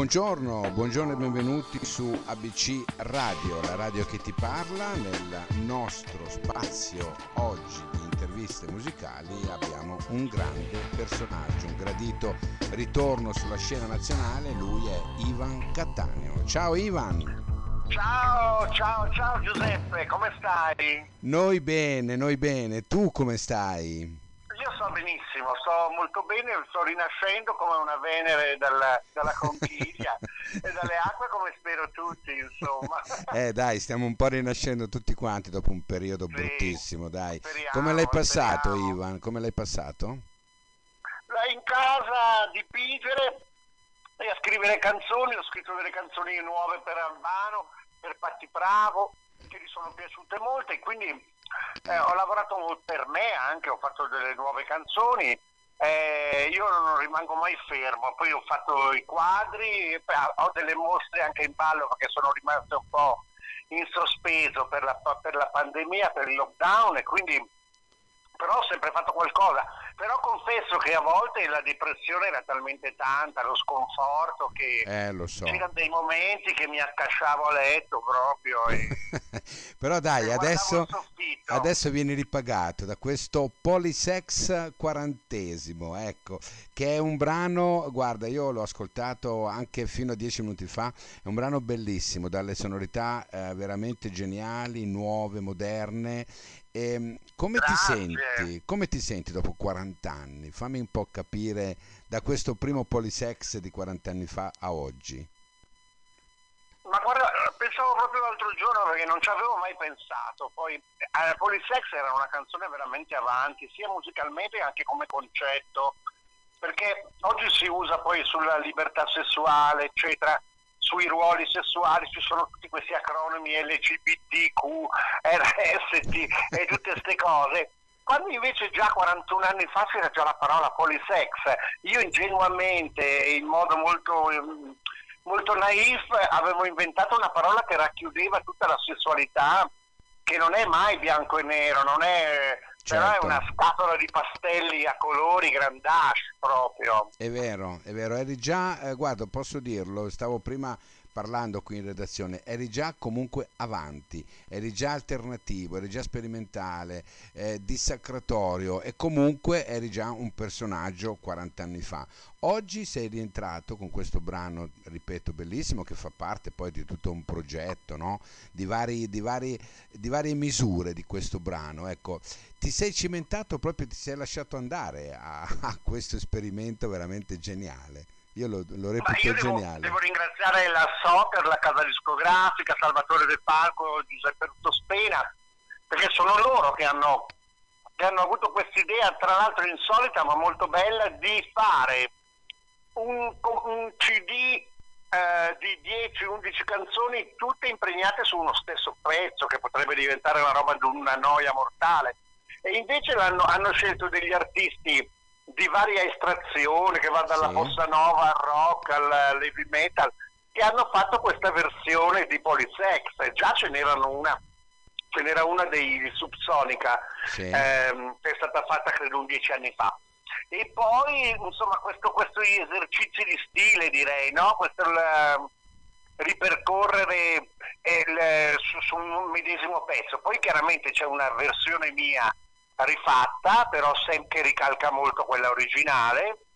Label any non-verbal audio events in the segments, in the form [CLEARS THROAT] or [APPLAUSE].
buongiorno, buongiorno e benvenuti su ABC Radio, la radio che ti parla. Nel nostro spazio oggi di interviste musicali abbiamo un grande personaggio, un gradito ritorno sulla scena nazionale, lui è Ivan Cattaneo. Ciao Ivan! Ciao, ciao, ciao Giuseppe, come stai? Noi bene, noi bene, tu come stai? Sto benissimo, sto molto bene, sto rinascendo come una Venere dalla, dalla conchiglia [LAUGHS] e dalle acque come spero tutti, insomma. [LAUGHS] Eh dai, stiamo un po' rinascendo tutti quanti dopo un periodo sì, bruttissimo, dai. Speriamo, come l'hai passato speriamo. Ivan? Come l'hai passato? In casa a dipingere e a scrivere canzoni, ho scritto delle canzoni nuove per Albano, per Patti Bravo, che mi sono piaciute molto e quindi eh, ho lavorato per me anche, ho fatto delle nuove canzoni, eh, io non rimango mai fermo, poi ho fatto i quadri, ho delle mostre anche in ballo perché sono rimasto un po' in sospeso per la, per la pandemia, per il lockdown e quindi però ho sempre fatto qualcosa. Però confesso che a volte la depressione era talmente tanta, lo sconforto, che eh, so. c'erano dei momenti che mi accasciavo a letto proprio. E... [LAUGHS] però dai, adesso, adesso vieni ripagato da questo Polisex quarantesimo, ecco, che è un brano, guarda, io l'ho ascoltato anche fino a dieci minuti fa, è un brano bellissimo, dalle sonorità eh, veramente geniali, nuove, moderne e, ehm, come, ti senti, come ti senti dopo 40 anni? Fammi un po' capire da questo primo polisex di 40 anni fa a oggi. Ma guarda, pensavo proprio l'altro giorno perché non ci avevo mai pensato. Poi eh, Polisex era una canzone veramente avanti, sia musicalmente che anche come concetto, perché oggi si usa poi sulla libertà sessuale, eccetera sui ruoli sessuali ci sono tutti questi acronimi LGBTQ, RST e tutte queste cose. Quando invece già 41 anni fa c'era già la parola polisex, io ingenuamente e in modo molto, molto naif avevo inventato una parola che racchiudeva tutta la sessualità, che non è mai bianco e nero, non è Certo. Però è certo. una scatola di pastelli a colori grandash proprio. È vero, è vero, eri già, eh, guarda, posso dirlo, stavo prima parlando qui in redazione, eri già comunque avanti, eri già alternativo, eri già sperimentale, eh, dissacratorio e comunque eri già un personaggio 40 anni fa. Oggi sei rientrato con questo brano, ripeto, bellissimo, che fa parte poi di tutto un progetto, no? di, vari, di, vari, di varie misure di questo brano. Ecco, ti sei cimentato proprio, ti sei lasciato andare a, [LAUGHS] a questo esperimento veramente geniale. Io lo, lo reputo io devo, geniale. Devo ringraziare la Soccer, la casa discografica, Salvatore del Palco, Giuseppe Spena, perché sono loro che hanno, che hanno avuto questa idea, tra l'altro insolita ma molto bella, di fare un, un CD eh, di 10-11 canzoni tutte impregnate su uno stesso pezzo che potrebbe diventare una roba di una noia mortale. E invece hanno scelto degli artisti di varia estrazione che va dalla sì. bossa nova al rock al heavy metal che hanno fatto questa versione di Polysex già ce n'erano una ce n'era una dei Subsonica sì. ehm, che è stata fatta credo 11 anni fa e poi insomma questo, questi esercizi di stile direi no? questo il, ripercorrere il, su, su un medesimo pezzo poi chiaramente c'è una versione mia rifatta, però sem- che ricalca molto quella originale.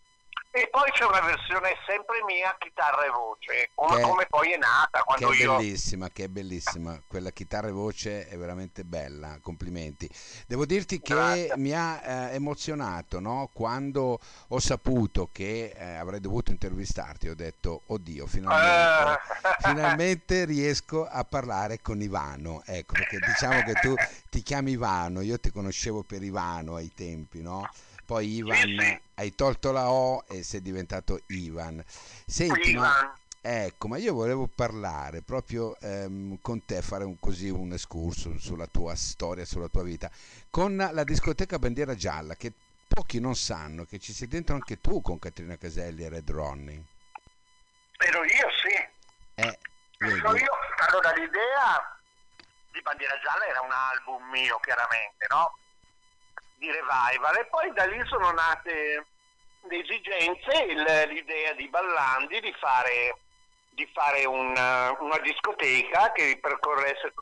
E poi c'è una versione sempre mia, chitarra e voce, come, che, come poi è nata. Quando che è io... bellissima, che è bellissima, quella chitarra e voce è veramente bella, complimenti. Devo dirti che Grazie. mi ha eh, emozionato no? quando ho saputo che eh, avrei dovuto intervistarti, ho detto, oddio, finalmente, uh. finalmente riesco a parlare con Ivano, ecco, perché diciamo che tu ti chiami Ivano, io ti conoscevo per Ivano ai tempi, no? Poi Ivan, hai tolto la O e sei diventato Ivan. Senti, Ivan. Ma, ecco, ma io volevo parlare proprio ehm, con te, fare un, così un escurso sulla tua storia, sulla tua vita, con la discoteca Bandiera Gialla, che pochi non sanno che ci sei dentro anche tu con Caterina Caselli e Red Ronnie. Ero io, sì. Eh, io, allora l'idea di Bandiera Gialla era un album mio chiaramente, no? Di revival e poi da lì sono nate le esigenze, il, l'idea di Ballandi di fare di fare una, una discoteca che ripercorresse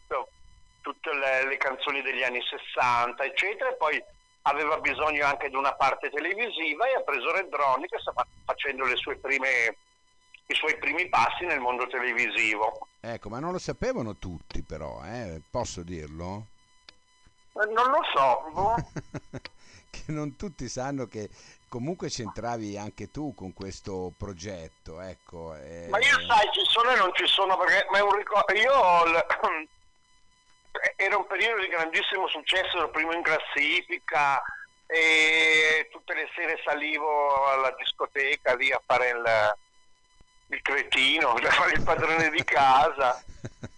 tutte le, le, canzoni degli anni 60, eccetera, e poi aveva bisogno anche di una parte televisiva e ha preso Red Ronnie che sta facendo prime, i suoi primi passi nel mondo televisivo. Ecco, ma non lo sapevano tutti però, eh? posso dirlo? Eh, non lo so. Boh. [LAUGHS] che non tutti sanno che comunque c'entravi anche tu con questo progetto, ecco. E... Ma io sai, ci sono e non ci sono perché ma è un ricordo. Io l... [CLEARS THROAT] era un periodo di grandissimo successo, ero primo in classifica e tutte le sere salivo alla discoteca lì a fare il, il cretino, a fare il padrone di casa.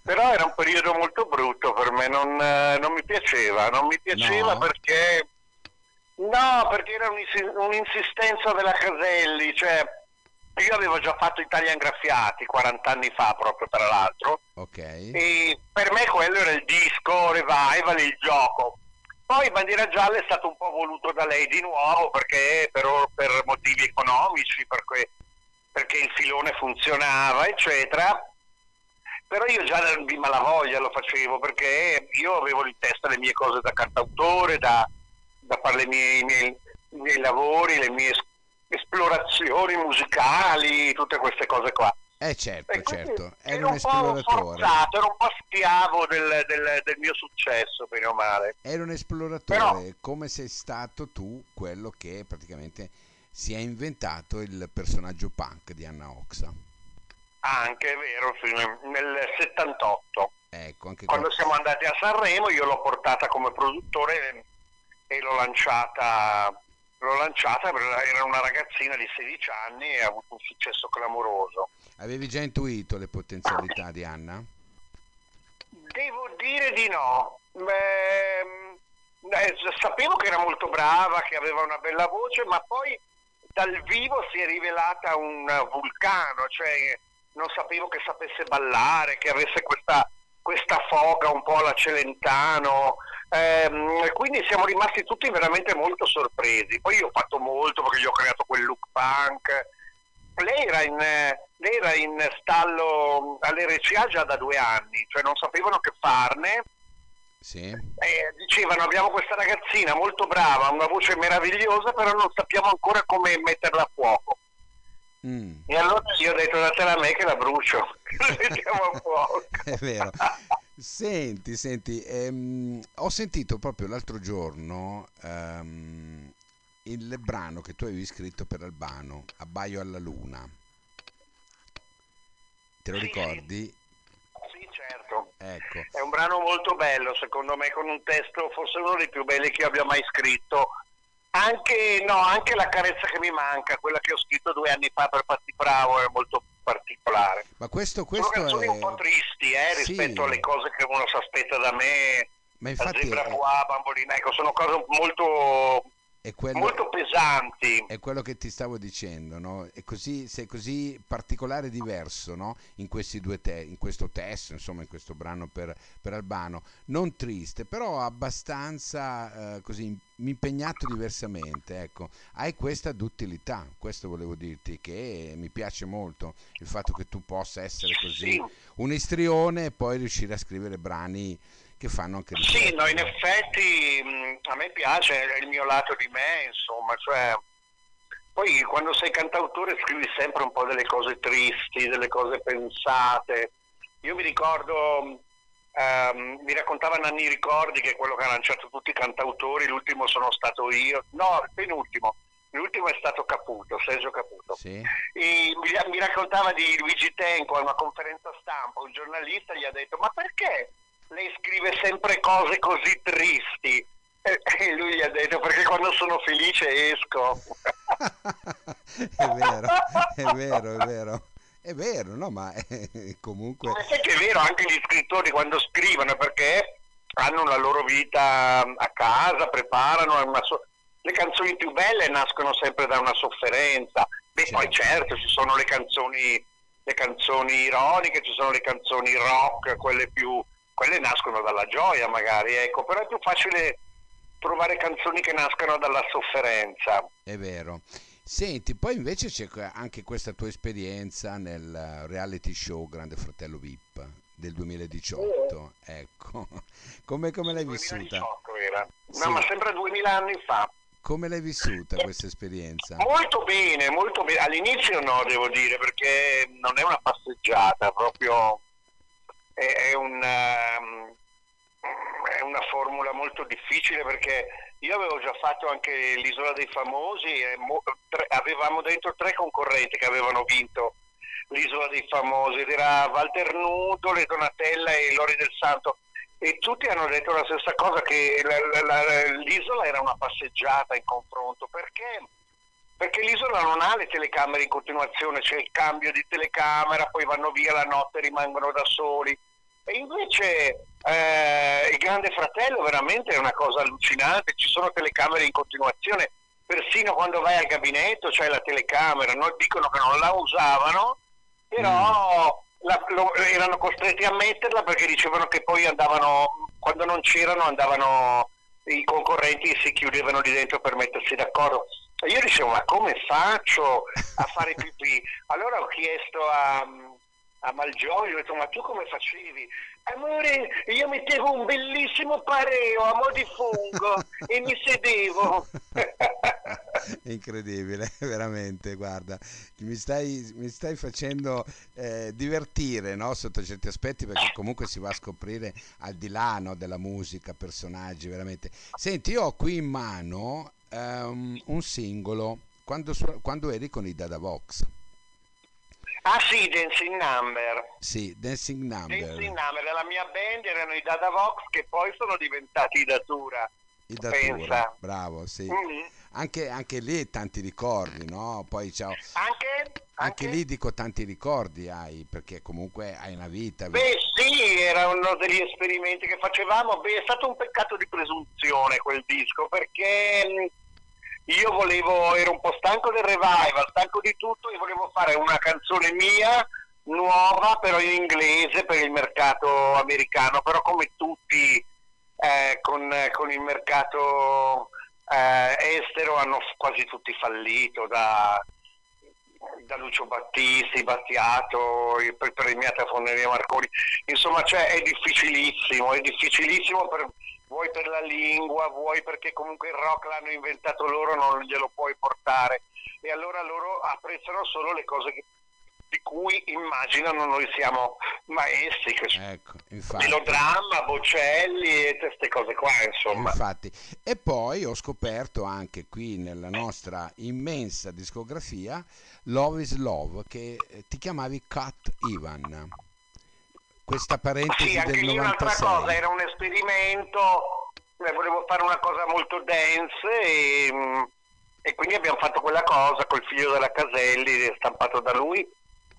Però era un periodo molto brutto per me, non, non mi piaceva, non mi piaceva no. perché No, perché era un'insistenza della Caselli, cioè io avevo già fatto Italian Graffiati 40 anni fa proprio tra l'altro okay. e per me quello era il disco, revival, il gioco poi Bandiera Gialla è stato un po' voluto da lei di nuovo perché per, per motivi economici perché, perché il filone funzionava eccetera però io già di malavoglia lo facevo perché io avevo in testa le mie cose da cantautore da, da fare i miei, miei, miei, lavori, le mie esplorazioni musicali, tutte queste cose qua. Eh certo, certo, era un, un esploratore. Forzato, ero un po' schiavo del, del, del, mio successo, bene o male. Era un esploratore, Però, come sei stato tu quello che praticamente si è inventato il personaggio punk di Anna Oxa. Anche, è vero, nel 78. Ecco, Quando qua... siamo andati a Sanremo io l'ho portata come produttore e l'ho lanciata, l'ho lanciata era una ragazzina di 16 anni e ha avuto un successo clamoroso. Avevi già intuito le potenzialità di Anna? Devo dire di no. Beh, eh, sapevo che era molto brava, che aveva una bella voce, ma poi dal vivo si è rivelata un vulcano, cioè non sapevo che sapesse ballare, che avesse questa, questa foga un po' alla Celentano, eh, quindi siamo rimasti tutti veramente molto sorpresi. Poi io ho fatto molto perché gli ho creato quel look punk. Lei era in, lei era in stallo all'RCA già da due anni, cioè non sapevano che farne. Sì. Eh, dicevano abbiamo questa ragazzina molto brava, una voce meravigliosa, però non sappiamo ancora come metterla a fuoco. Mm. E allora io ho detto datela a me che la brucio, [LAUGHS] mettiamo a fuoco. [LAUGHS] È vero. Senti, senti, ehm, ho sentito proprio l'altro giorno ehm, il brano che tu avevi scritto per Albano, Abbaio alla luna. Te lo sì, ricordi? Sì. Ecco. È un brano molto bello, secondo me, con un testo forse uno dei più belli che io abbia mai scritto. Anche, no, anche La carezza che mi manca, quella che ho scritto due anni fa per Patti Bravo, è molto particolare. Ma questo, questo Sono canzoni è... un po' tristi eh, rispetto sì. alle cose che uno si aspetta da me. Ma infatti, Zebra è... Bambolina, ecco, sono cose molto quello, molto pesanti. È quello che ti stavo dicendo, no? È così, sei così particolare e diverso no? in, te- in, questo testo, insomma, in questo brano per, per Albano. Non triste, però abbastanza eh, così impegnato diversamente. Ecco. Hai questa duttilità, questo volevo dirti, che mi piace molto il fatto che tu possa essere così sì. un istrione e poi riuscire a scrivere brani che fanno anche Sì, no, in effetti mh, a me piace, il mio lato di me, insomma, cioè poi quando sei cantautore scrivi sempre un po' delle cose tristi, delle cose pensate. Io mi ricordo, ehm, mi raccontava Nanni Ricordi che è quello che ha lanciato tutti i cantautori, l'ultimo sono stato io, no, il penultimo, l'ultimo è stato Caputo, Sergio Caputo. Sì. Mi, mi, raccontava di Luigi Tenco a una conferenza stampa, un giornalista gli ha detto ma perché lei scrive sempre cose così tristi. E lui gli ha detto perché quando sono felice esco. [LAUGHS] è vero, è vero, è vero. È vero, no, ma è, comunque... Ma è che è vero, anche gli scrittori quando scrivono perché hanno la loro vita a casa, preparano, so... le canzoni più belle nascono sempre da una sofferenza. Beh, certo. poi certo ci sono le canzoni, le canzoni ironiche, ci sono le canzoni rock, quelle più quelle nascono dalla gioia magari, ecco, però è più facile trovare canzoni che nascano dalla sofferenza. È vero. Senti, poi invece c'è anche questa tua esperienza nel reality show Grande Fratello VIP del 2018. Ecco, [LAUGHS] come, come l'hai 2018 vissuta? era. No, Sì. ma sempre 2000 anni fa. Come l'hai vissuta questa esperienza? Molto bene, molto bene. All'inizio no, devo dire, perché non è una passeggiata, proprio è, è un, ehm, è una formula molto difficile perché io avevo già fatto anche l'Isola dei Famosi e mo- tre- avevamo dentro tre concorrenti che avevano vinto l'Isola dei Famosi ed era Walter Nudo, Le Donatella e Lori del Santo. E tutti hanno detto la stessa cosa che la- la- la- l'isola era una passeggiata in confronto. Perché? Perché l'isola non ha le telecamere in continuazione, c'è il cambio di telecamera, poi vanno via la notte, rimangono da soli. E invece eh, il Grande Fratello veramente è una cosa allucinante, ci sono telecamere in continuazione, persino quando vai al gabinetto c'è la telecamera, no? dicono che non la usavano, però la- lo- erano costretti a metterla perché dicevano che poi andavano, quando non c'erano andavano i concorrenti si chiudevano lì dentro per mettersi d'accordo. E io dicevo, ma come faccio a fare pipì? [LAUGHS] Allora ho chiesto a, a Malgioglio, ho detto, ma tu come facevi? Amore, io mettevo un bellissimo pareo a mo' di fungo e mi sedevo. [LAUGHS] Incredibile, [LAUGHS] veramente, guarda, mi stai, mi stai facendo eh, divertire, no, sotto certi aspetti, perché comunque si va a scoprire al di là, no, della musica, personaggi, veramente. Senti, io ho qui in mano ehm, un singolo quando, quando eri con i Dada Vox. Ah sì, Dancing Number. Sì, Dancing Dancing Number, Number, la mia band erano i Dada Vox che poi sono diventati i Datura. i Datura, pensa. bravo, sì. Mhm. Anche, anche lì tanti ricordi, no? Poi ciao. Anche, Anche lì dico tanti ricordi hai, perché comunque hai una vita. Beh sì, era uno degli esperimenti che facevamo, beh è stato un peccato di presunzione quel disco perché mh, io volevo, ero un po' stanco del revival, stanco di tutto e volevo fare una canzone mia nuova però in inglese per il mercato americano, però come tutti eh, con, con il mercato eh, estero hanno quasi tutti fallito da, da Lucio Battisti, Battiato, il- poi premiata Foneria Marconi, insomma cioè, è difficilissimo, è difficilissimo per, vuoi per la lingua, vuoi perché comunque il rock l'hanno inventato loro, non glielo puoi portare e allora loro apprezzano solo le cose che- di cui immaginano noi siamo maestri, Ecco, infatti. melodramma, Bocelli e queste cose qua, insomma. Infatti, e poi ho scoperto anche qui nella nostra immensa discografia Love is Love che eh, ti chiamavi Cut Ivan. Questa parentesi Sì, anche lì un'altra 96. cosa, era un esperimento, eh, volevo fare una cosa molto dance e, mm, e quindi abbiamo fatto quella cosa col figlio della Caselli, stampato da lui.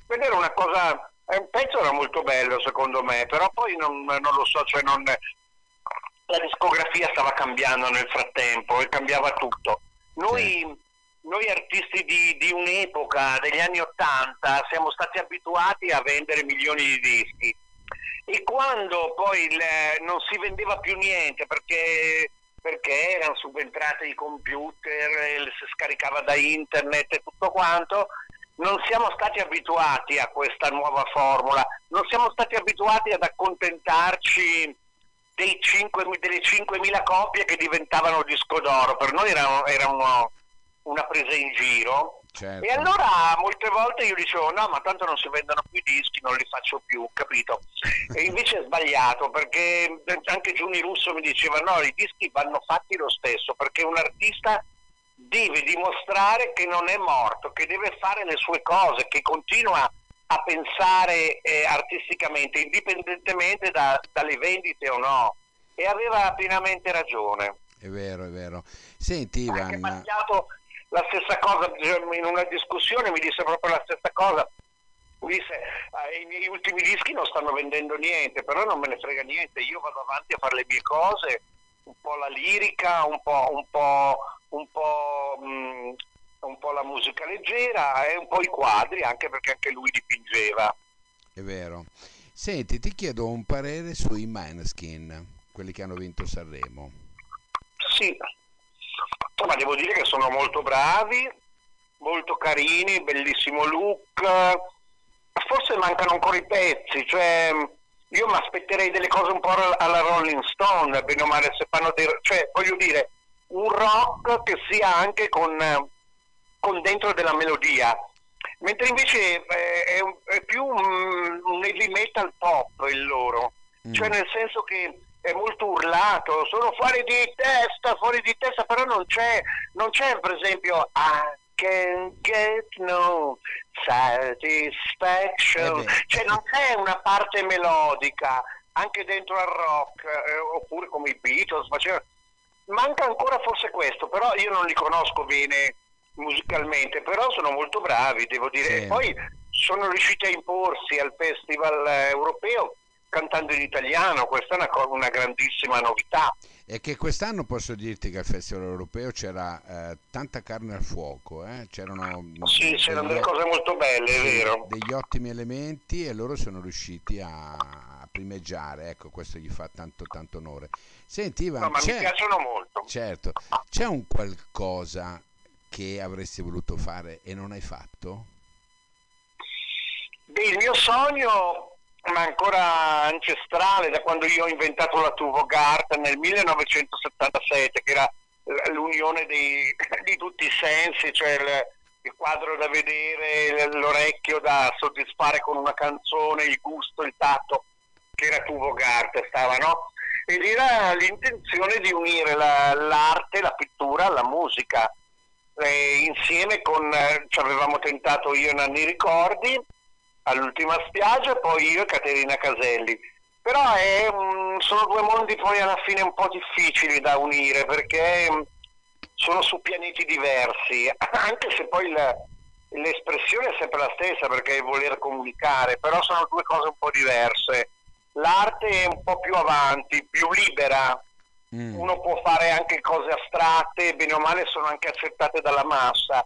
Ed era una cosa, eh, un pezzo era molto bello secondo me, però poi non, non lo so, cioè non, la discografia stava cambiando nel frattempo e cambiava tutto. Noi, noi artisti di, di un'epoca, degli anni Ottanta, siamo stati abituati a vendere milioni di dischi e quando poi il- non si vendeva più niente perché, perché erano subentrati i computer, si scaricava da internet e tutto quanto, non siamo stati abituati a questa nuova formula, non siamo stati abituati ad accontentarci dei 5 delle 5.000 copie che diventavano disco d'oro, per noi era, era uno- una presa in giro. Certo. E allora molte volte io dicevo no ma tanto non si vendono più i dischi, non li faccio più, capito? E invece è sbagliato perché anche Giuni Russo mi diceva no, i dischi vanno fatti lo stesso perché un artista deve dimostrare che non è morto, che deve fare le sue cose, che continua a pensare eh, artisticamente, indipendentemente da- dalle vendite o no. E aveva pienamente ragione. È vero, è vero. Senti Anche Ivan, Battiato la stessa cosa, in una discussione mi disse proprio la stessa cosa. Mi disse, "Ah, i miei ultimi dischi non stanno vendendo niente, però non me ne frega niente, io vado avanti a fare le mie cose, un po' la lirica, un po', un po', un po', mm, un po' la musica leggera e un po' i quadri, anche perché anche lui dipingeva. è vero. Senti, ti chiedo un parere sui Maneskin, quelli che hanno vinto Sanremo. Sì, ma devo dire che sono molto bravi, molto carini, bellissimo look, forse mancano ancora i pezzi, cioè io mi aspetterei delle cose un po' alla Rolling Stone, bene o male, se fanno dei, cioè voglio dire, un rock che sia anche con, con dentro della melodia, mentre invece eh, è, è, più un, un, heavy metal pop il loro, mm. cioè nel senso che è molto urlato, sono fuori di testa, fuori di testa, però non c'è, non c'è per esempio I can get no satisfaction, eh cioè non c'è una parte melodica anche dentro al rock, eh, oppure come i Beatles facevano. Manca ancora forse questo, però io non li conosco bene musicalmente, però sono molto bravi, devo dire. Sì. Poi sono riusciti a imporsi al festival europeo cantando in italiano, questa è una, una grandissima novità. E che quest'anno posso dirti che al Festival Europeo c'era eh, tanta carne al fuoco, eh? c'erano, sì, c'erano delle cose molto belle, è vero. Degli ottimi elementi e loro sono riusciti a, primeggiare, ecco questo gli fa tanto tanto onore. Senti Ivan, no, ma mi piacciono molto. Certo, c'è un qualcosa che avresti voluto fare e non hai fatto? Beh, il mio sogno ma ancora ancestrale da quando io ho inventato la Tuvo Gart nel 1977 che era l'unione dei, [LAUGHS] di tutti i sensi cioè il, il quadro da vedere l'orecchio da soddisfare con una canzone il gusto, il tatto che era Tuvo Gart stava no? ed era l'intenzione di unire la, l'arte, la pittura alla musica eh, insieme con eh, ci avevamo tentato io e Nanni Ricordi all'ultima spiaggia e poi io e Caterina Caselli. Però è, sono due mondi poi alla fine un po' difficili da unire perché um, sono su pianeti diversi, [LAUGHS] anche se poi l'espressione è sempre la stessa perché è voler comunicare, però sono due cose un po' diverse. L'arte è un po' più avanti, più libera, mm. uno può fare anche cose astratte, bene o male sono anche accettate dalla massa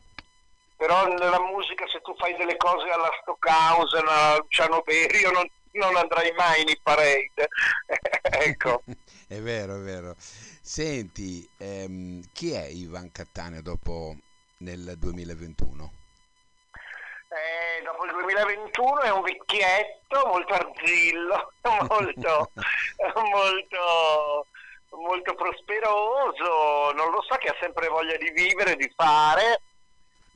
però nella musica se tu fai delle cose alla Stockhausen, a Luciano Berio non, non andrai mai in parade [LAUGHS] ecco. È vero è vero. Senti ehm, chi è Ivan Cattaneo dopo nel 2021? Eh, dopo il 2021 è un vecchietto molto arzillo [LAUGHS] molto [LAUGHS] molto molto prosperoso. Non lo so che ha sempre voglia di vivere di fare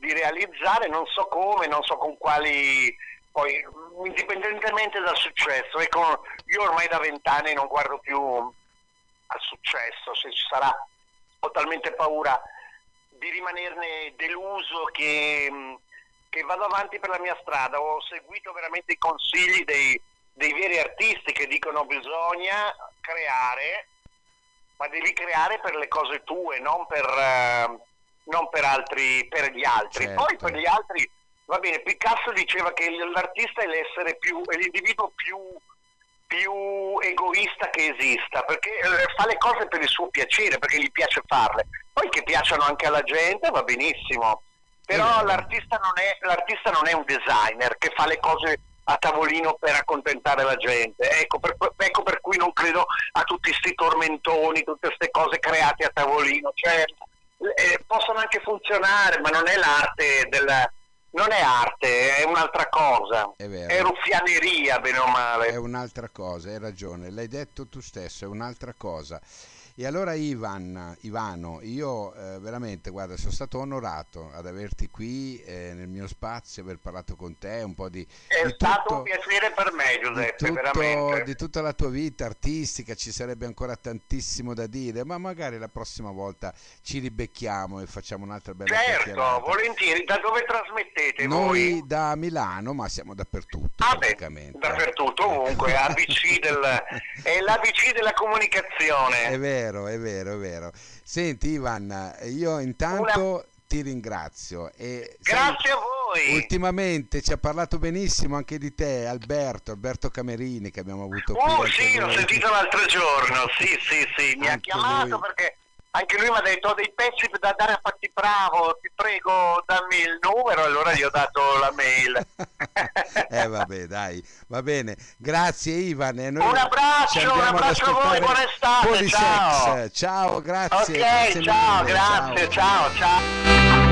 di realizzare, non so come, non so con quali, poi indipendentemente dal successo, ecco, io ormai da vent'anni non guardo più al successo, se ci sarà, ho talmente paura di rimanerne deluso che, che vado avanti per la mia strada, ho seguito veramente i consigli dei, dei veri artisti che dicono bisogna creare, ma devi creare per le cose tue, non per... Uh, non per, altri, per gli altri. Certo. Poi per gli altri, va bene, Picasso diceva che l'artista è l'essere più, è l'individuo più, più egoista che esista, perché eh, fa le cose per il suo piacere, perché gli piace farle. Poi che piacciono anche alla gente va benissimo, però l'artista non, è, l'artista non è un designer che fa le cose a tavolino per accontentare la gente. Ecco per, ecco per cui non credo a tutti questi tormentoni, tutte queste cose create a tavolino. Cioè, eh, possono anche funzionare, ma non è l'arte della, non è arte, è un'altra cosa. È, è, ruffianeria, bene o male. È un'altra cosa, hai ragione, l'hai detto tu stesso, è un'altra cosa. E allora Ivan, Ivano, io eh, veramente, guarda, sono stato onorato ad averti qui eh, nel mio spazio, aver parlato con te un po' di... È di stato tutto, un piacere per me, Giuseppe, di tutto, veramente. Di tutta la tua vita artistica ci sarebbe ancora tantissimo da dire, ma magari la prossima volta ci ribecchiamo e facciamo un'altra bella Certo, volentieri. Da dove trasmettete Noi voi? da Milano, ma siamo dappertutto. Ah beh, dappertutto, ovunque, ABC del, [LAUGHS] è l'ABC della comunicazione. È vero vero, è vero, è vero. Senti Ivan, io intanto Una... ti ringrazio. E, Grazie sai, a voi. Ultimamente ci ha parlato benissimo anche di te, Alberto, Alberto Camerini che abbiamo avuto qui. Oh sì, l'ho sentito l'altro giorno, sì, sì, sì, mi anche ha chiamato lui. perché anche lui mi ha detto ho dei pezzi da dare a Fatti Bravo, ti prego dammi il numero, allora gli ho dato la mail. [LAUGHS] [LAUGHS] eh vabbè dai, va bene, grazie Ivan. un abbraccio, un abbraccio a voi, buona estate, ciao. ciao, grazie. Ok, grazie ciao, mille, grazie, ciao, ciao. ciao.